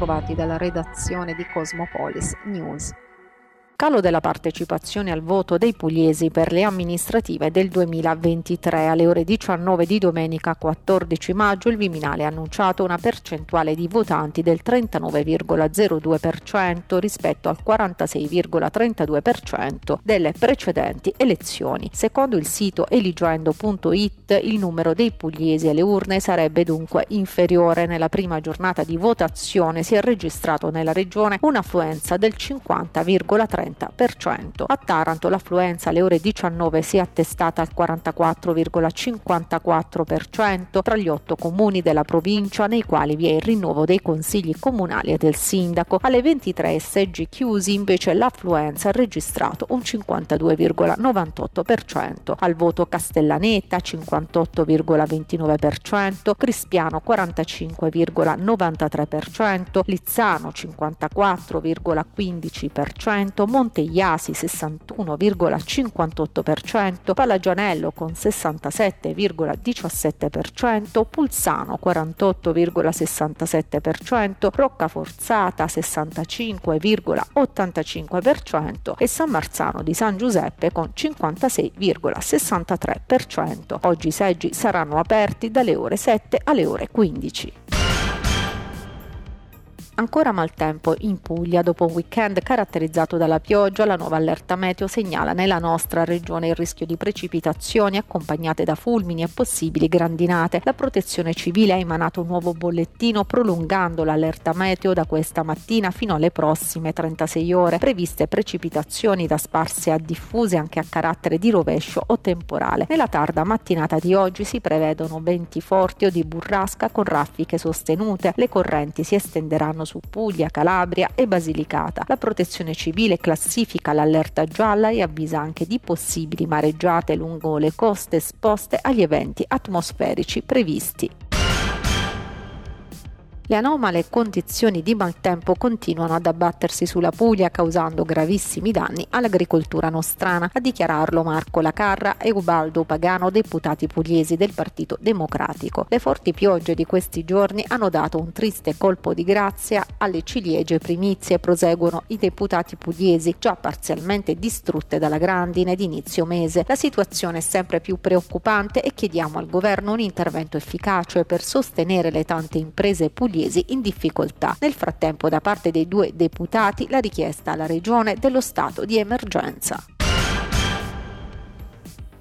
trovati dalla redazione di Cosmopolis News calo della partecipazione al voto dei pugliesi per le amministrative del 2023. Alle ore 19 di domenica 14 maggio il Viminale ha annunciato una percentuale di votanti del 39,02% rispetto al 46,32% delle precedenti elezioni. Secondo il sito eligendo.it il numero dei pugliesi alle urne sarebbe dunque inferiore. Nella prima giornata di votazione si è registrato nella regione un'affluenza del 50,30%. 30%. A Taranto l'affluenza alle ore 19 si è attestata al 44,54% tra gli otto comuni della provincia nei quali vi è il rinnovo dei consigli comunali e del sindaco. Alle 23 seggi chiusi invece l'affluenza ha registrato un 52,98%. Al voto Castellaneta 58,29%, Crispiano 45,93%, Lizzano 54,15%, Monte Iasi 61,58%, Palagianello con 67,17%, Pulsano 48,67%, Roccaforzata 65,85% e San Marzano di San Giuseppe con 56,63%. Oggi i seggi saranno aperti dalle ore 7 alle ore 15. Ancora maltempo in Puglia dopo un weekend caratterizzato dalla pioggia, la nuova allerta meteo segnala nella nostra regione il rischio di precipitazioni accompagnate da fulmini e possibili grandinate. La protezione civile ha emanato un nuovo bollettino prolungando l'allerta meteo da questa mattina fino alle prossime 36 ore. Previste precipitazioni da sparse a diffuse anche a carattere di rovescio o temporale. Nella tarda mattinata di oggi si prevedono venti forti o di burrasca con raffiche sostenute. Le correnti si estenderanno su Puglia, Calabria e Basilicata. La protezione civile classifica l'allerta gialla e avvisa anche di possibili mareggiate lungo le coste esposte agli eventi atmosferici previsti. Le anomale condizioni di maltempo continuano ad abbattersi sulla Puglia causando gravissimi danni all'agricoltura nostrana. A dichiararlo Marco Lacarra e Ubaldo Pagano, deputati pugliesi del Partito Democratico. Le forti piogge di questi giorni hanno dato un triste colpo di grazia alle ciliegie primizie, proseguono i deputati pugliesi, già parzialmente distrutte dalla grandine d'inizio mese. La situazione è sempre più preoccupante e chiediamo al governo un intervento efficace per sostenere le tante imprese pugliesi pugliesi in difficoltà. Nel frattempo da parte dei due deputati la richiesta alla Regione dello stato di emergenza.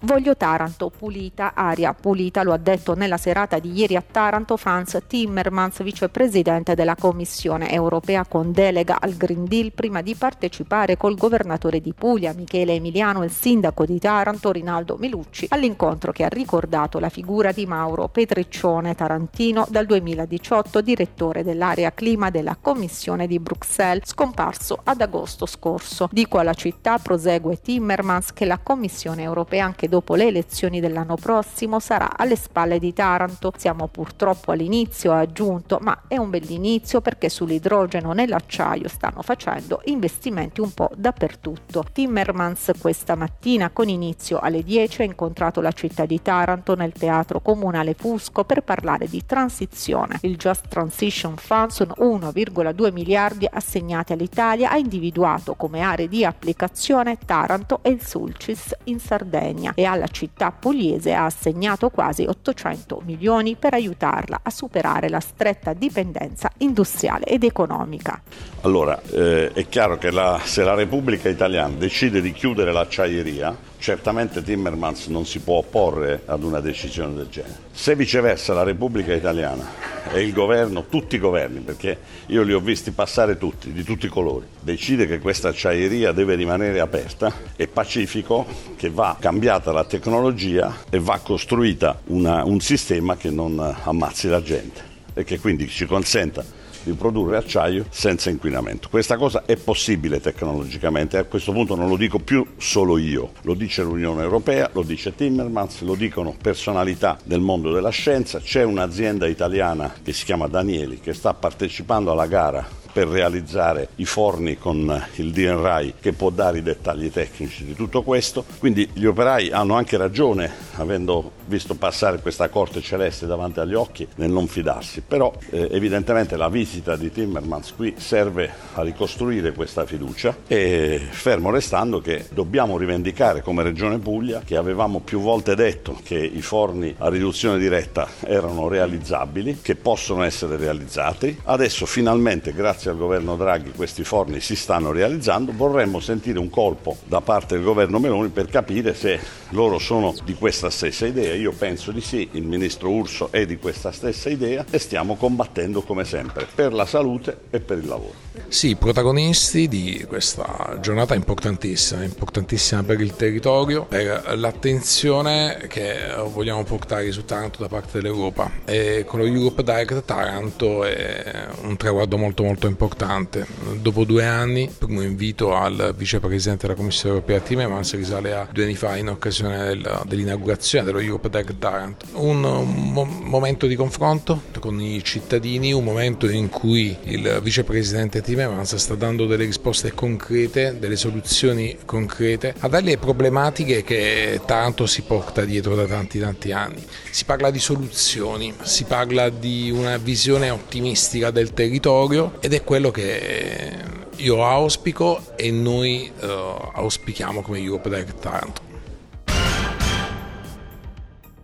Voglio Taranto pulita, aria pulita, lo ha detto nella serata di ieri a Taranto Franz Timmermans, vicepresidente della Commissione europea con delega al Green Deal, prima di partecipare col governatore di Puglia, Michele Emiliano, e il sindaco di Taranto, Rinaldo Melucci, all'incontro che ha ricordato la figura di Mauro Petriccione Tarantino, dal 2018 direttore dell'area clima della Commissione di Bruxelles, scomparso ad agosto scorso. Dico alla città, prosegue Timmermans, che la Commissione europea anche che dopo le elezioni dell'anno prossimo sarà alle spalle di Taranto. Siamo purtroppo all'inizio, ha aggiunto, ma è un bell'inizio perché sull'idrogeno e l'acciaio stanno facendo investimenti un po' dappertutto. Timmermans questa mattina con inizio alle 10 ha incontrato la città di Taranto nel teatro comunale Fusco per parlare di transizione. Il Just Transition Fund sono 1,2 miliardi assegnati all'Italia ha individuato come aree di applicazione Taranto e il Sulcis in Sardegna e alla città pugliese ha assegnato quasi 800 milioni per aiutarla a superare la stretta dipendenza industriale ed economica. Allora, eh, è chiaro che la, se la Repubblica Italiana decide di chiudere l'acciaieria, certamente Timmermans non si può opporre ad una decisione del genere. Se viceversa la Repubblica Italiana e il governo, tutti i governi, perché io li ho visti passare tutti, di tutti i colori, decide che questa acciaieria deve rimanere aperta, è pacifico che va cambiata la tecnologia e va costruita una, un sistema che non ammazzi la gente e che quindi ci consenta di produrre acciaio senza inquinamento. Questa cosa è possibile tecnologicamente, a questo punto non lo dico più solo io, lo dice l'Unione Europea, lo dice Timmermans, lo dicono personalità del mondo della scienza, c'è un'azienda italiana che si chiama Danieli che sta partecipando alla gara per realizzare i forni con il DNRAI che può dare i dettagli tecnici di tutto questo. Quindi gli operai hanno anche ragione, avendo visto passare questa corte celeste davanti agli occhi nel non fidarsi, però eh, evidentemente la visita di Timmermans qui serve a ricostruire questa fiducia e fermo restando che dobbiamo rivendicare come Regione Puglia che avevamo più volte detto che i forni a riduzione diretta erano realizzabili, che possono essere realizzati. Adesso finalmente grazie al governo Draghi questi forni si stanno realizzando, vorremmo sentire un colpo da parte del governo Meloni per capire se loro sono di questa stessa idea. Io penso di sì, il ministro Urso è di questa stessa idea e stiamo combattendo come sempre per la salute e per il lavoro. Sì, protagonisti di questa giornata importantissima, importantissima per il territorio, per l'attenzione che vogliamo portare su Taranto da parte dell'Europa. E con lo Europe Direct Taranto è un traguardo molto molto importante. Dopo due anni, primo invito al vicepresidente della Commissione europea Timmermans risale a due anni fa in occasione del, dell'inaugurazione dello Europe Direct Taranto. Un, un mo- momento di confronto con i cittadini, un momento in cui il vicepresidente Timmermans sta dando delle risposte concrete, delle soluzioni concrete a delle problematiche che Taranto si porta dietro da tanti tanti anni. Si parla di soluzioni, si parla di una visione ottimistica del territorio ed è quello che io auspico e noi uh, auspichiamo come Europe Direct Taranto.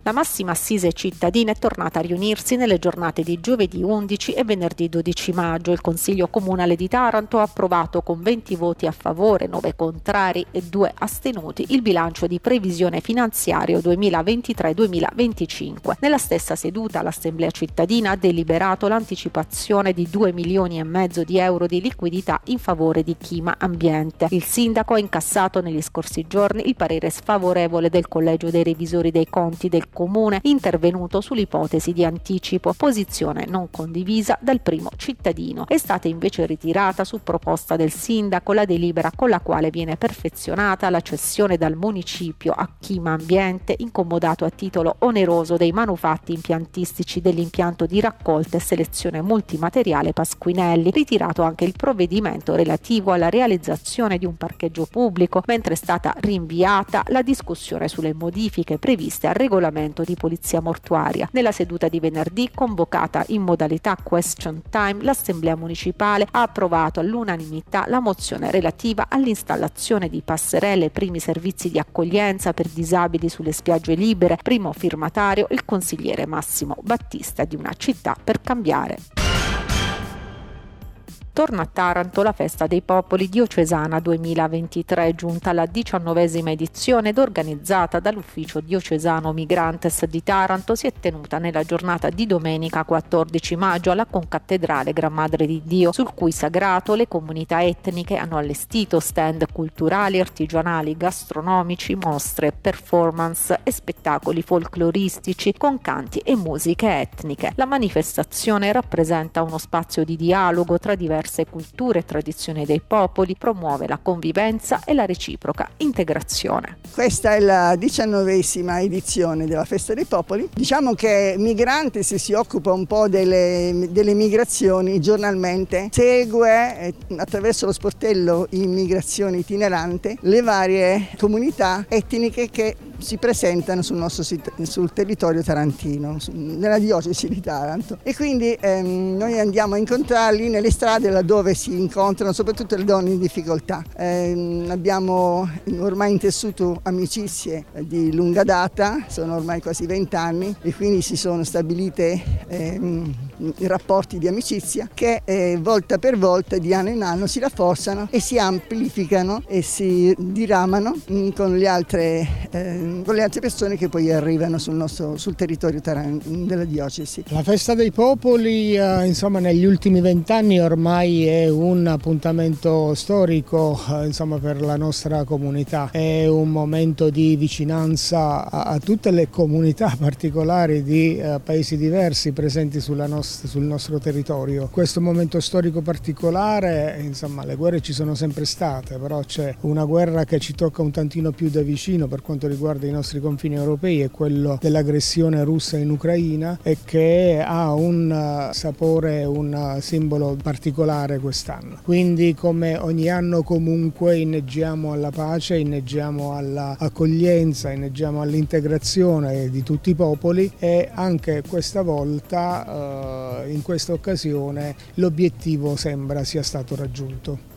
La massima assise cittadina è tornata a riunirsi nelle giornate di giovedì 11 e venerdì 12 maggio. Il Consiglio Comunale di Taranto ha approvato con 20 voti a favore, 9 contrari e 2 astenuti il bilancio di previsione finanziario 2023-2025. Nella stessa seduta l'Assemblea cittadina ha deliberato l'anticipazione di 2 milioni e mezzo di euro di liquidità in favore di Chima Ambiente. Il sindaco ha incassato negli scorsi giorni il parere sfavorevole del Collegio dei Revisori dei Conti del comune intervenuto sull'ipotesi di anticipo, posizione non condivisa dal primo cittadino. È stata invece ritirata su proposta del sindaco la delibera con la quale viene perfezionata la cessione dal municipio a Chima Ambiente incomodato a titolo oneroso dei manufatti impiantistici dell'impianto di raccolta e selezione multimateriale Pasquinelli, ritirato anche il provvedimento relativo alla realizzazione di un parcheggio pubblico, mentre è stata rinviata la discussione sulle modifiche previste al regolamento regolamento di polizia mortuaria. Nella seduta di venerdì, convocata in modalità question time, l'Assemblea municipale ha approvato all'unanimità la mozione relativa all'installazione di passerelle e primi servizi di accoglienza per disabili sulle spiagge libere, primo firmatario il consigliere Massimo Battista di una città per cambiare. Torna a Taranto la Festa dei Popoli Diocesana 2023, giunta alla diciannovesima edizione ed organizzata dall'Ufficio Diocesano Migrantes di Taranto, si è tenuta nella giornata di domenica 14 maggio alla Concattedrale Gran Madre di Dio, sul cui sagrato le comunità etniche hanno allestito stand culturali, artigianali, gastronomici, mostre, performance e spettacoli folcloristici con canti e musiche etniche. La manifestazione rappresenta uno spazio di dialogo tra diversi diverse culture e tradizioni dei popoli, promuove la convivenza e la reciproca integrazione. Questa è la diciannovesima edizione della Festa dei Popoli. Diciamo che Migrante si, si occupa un po' delle, delle migrazioni giornalmente, segue eh, attraverso lo sportello Immigrazione itinerante le varie comunità etniche che si presentano sul nostro sul territorio tarantino, nella diocesi di Taranto. E quindi ehm, noi andiamo a incontrarli nelle strade laddove si incontrano soprattutto le donne in difficoltà. Eh, abbiamo ormai intessuto amicizie di lunga data, sono ormai quasi vent'anni e quindi si sono stabilite eh, rapporti di amicizia che eh, volta per volta, di anno in anno, si rafforzano e si amplificano e si diramano mh, con le altre eh, con le altre persone che poi arrivano sul, nostro, sul territorio taran- della diocesi. La festa dei popoli eh, insomma, negli ultimi vent'anni ormai è un appuntamento storico eh, insomma, per la nostra comunità, è un momento di vicinanza a, a tutte le comunità particolari di eh, paesi diversi presenti nost- sul nostro territorio. Questo momento storico particolare, insomma, le guerre ci sono sempre state, però c'è una guerra che ci tocca un tantino più da vicino per quanto riguarda i nostri confini europei, è quello dell'aggressione russa in Ucraina e che ha un sapore, un simbolo particolare quest'anno. Quindi come ogni anno comunque inneggiamo alla pace, inneggiamo all'accoglienza, inneggiamo all'integrazione di tutti i popoli e anche questa volta, eh, in questa occasione, l'obiettivo sembra sia stato raggiunto.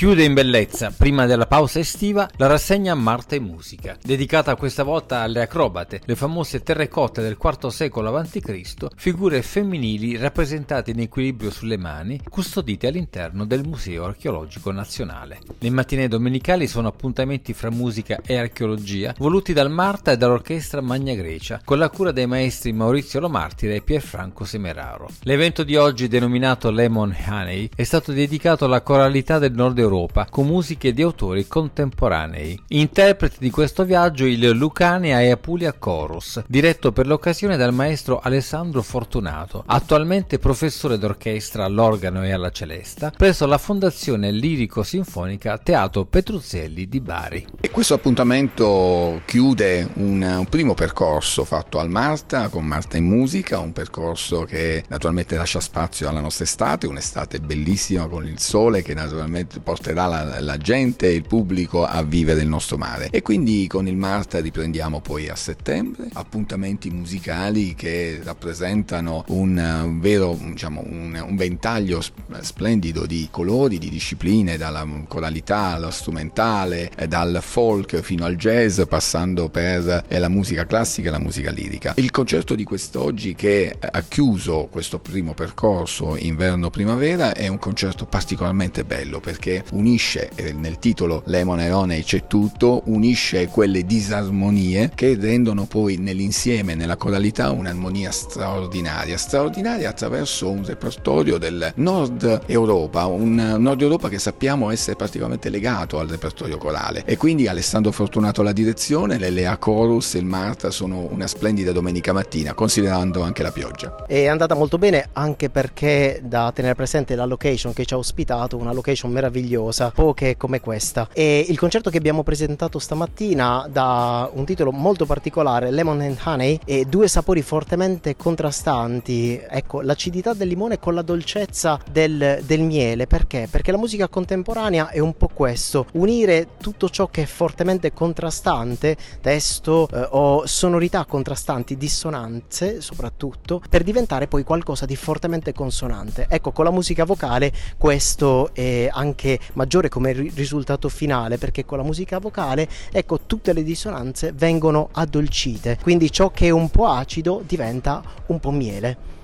Chiude in bellezza, prima della pausa estiva, la rassegna Marte e Musica, dedicata questa volta alle acrobate, le famose terrecotte del IV secolo a.C., figure femminili rappresentate in equilibrio sulle mani, custodite all'interno del Museo Archeologico Nazionale. Le mattine domenicali sono appuntamenti fra musica e archeologia, voluti dal Marta e dall'orchestra Magna Grecia, con la cura dei maestri Maurizio Lomartire e Pierfranco Semeraro. L'evento di oggi, denominato Lemon Honey, è stato dedicato alla coralità del nord Europa Europa con musiche di autori contemporanei. Interpreti di questo viaggio il Lucania e Apulia Chorus, diretto per l'occasione dal maestro Alessandro Fortunato, attualmente professore d'orchestra all'organo e alla celesta, presso la Fondazione Lirico-Sinfonica Teatro Petruzzelli di Bari. E questo appuntamento chiude un, un primo percorso fatto al Marta, con Marta in musica, un percorso che naturalmente lascia spazio alla nostra estate, un'estate bellissima con il sole che naturalmente porta porterà la, la gente e il pubblico a vivere il nostro mare. E quindi con il Marta riprendiamo poi a settembre appuntamenti musicali che rappresentano un, un vero diciamo, un, un, ventaglio splendido di colori, di discipline, dalla coralità allo strumentale, dal folk fino al jazz, passando per la musica classica e la musica lirica. Il concerto di quest'oggi che ha chiuso questo primo percorso inverno-primavera è un concerto particolarmente bello perché unisce, eh, nel titolo Lemon Erone c'è tutto, unisce quelle disarmonie che rendono poi nell'insieme, nella coralità, un'armonia straordinaria, straordinaria attraverso un repertorio del nord Europa, un nord Europa che sappiamo essere particolarmente legato al repertorio corale. E quindi Alessandro Fortunato la direzione, le Lea Chorus e il Marta sono una splendida domenica mattina, considerando anche la pioggia. È andata molto bene anche perché da tenere presente la location che ci ha ospitato, una location meravigliosa meravigliosa, poche come questa. E il concerto che abbiamo presentato stamattina da un titolo molto particolare, Lemon and Honey, e due sapori fortemente contrastanti. Ecco, l'acidità del limone con la dolcezza del, del miele. Perché? Perché la musica contemporanea è un po' questo, unire tutto ciò che è fortemente contrastante, testo eh, o sonorità contrastanti, dissonanze soprattutto, per diventare poi qualcosa di fortemente consonante. Ecco, con la musica vocale questo è anche maggiore come risultato finale perché con la musica vocale ecco tutte le dissonanze vengono addolcite. Quindi ciò che è un po' acido diventa un po' miele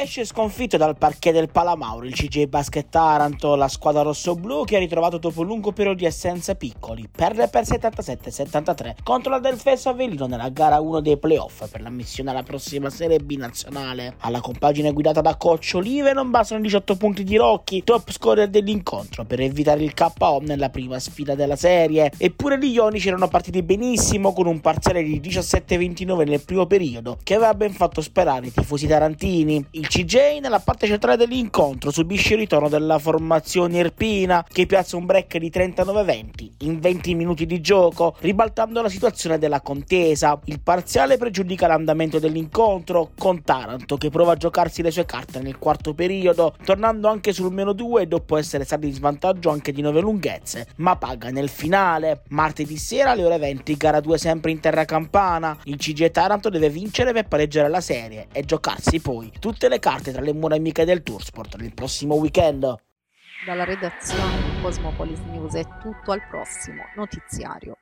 Esce sconfitto dal parquet del Palamauro il CJ Basket Taranto, la squadra rossoblu che ha ritrovato dopo un lungo periodo di assenza piccoli, perde per 77-73 contro la Delfesso Avellino nella gara 1 dei playoff per l'ammissione alla prossima Serie B nazionale. Alla compagine guidata da coach Olive non bastano 18 punti di Rocchi, top scorer dell'incontro, per evitare il KO nella prima sfida della serie. Eppure gli Ionici erano partiti benissimo con un parziale di 17-29 nel primo periodo che aveva ben fatto sperare i tifosi tarantini. Il CJ nella parte centrale dell'incontro subisce il ritorno della formazione irpina che piazza un break di 39-20 in 20 minuti di gioco, ribaltando la situazione della contesa. Il parziale pregiudica l'andamento dell'incontro con Taranto che prova a giocarsi le sue carte nel quarto periodo, tornando anche sul meno 2 dopo essere stati in svantaggio anche di 9 lunghezze, ma paga nel finale. Martedì sera alle ore 20 gara 2 sempre in terra campana. Il CJ Taranto deve vincere per pareggiare la serie e giocarsi poi tutte le carte tra le mura amiche del Toursport nel prossimo weekend. Dalla redazione di Cosmopolis News è tutto al prossimo notiziario.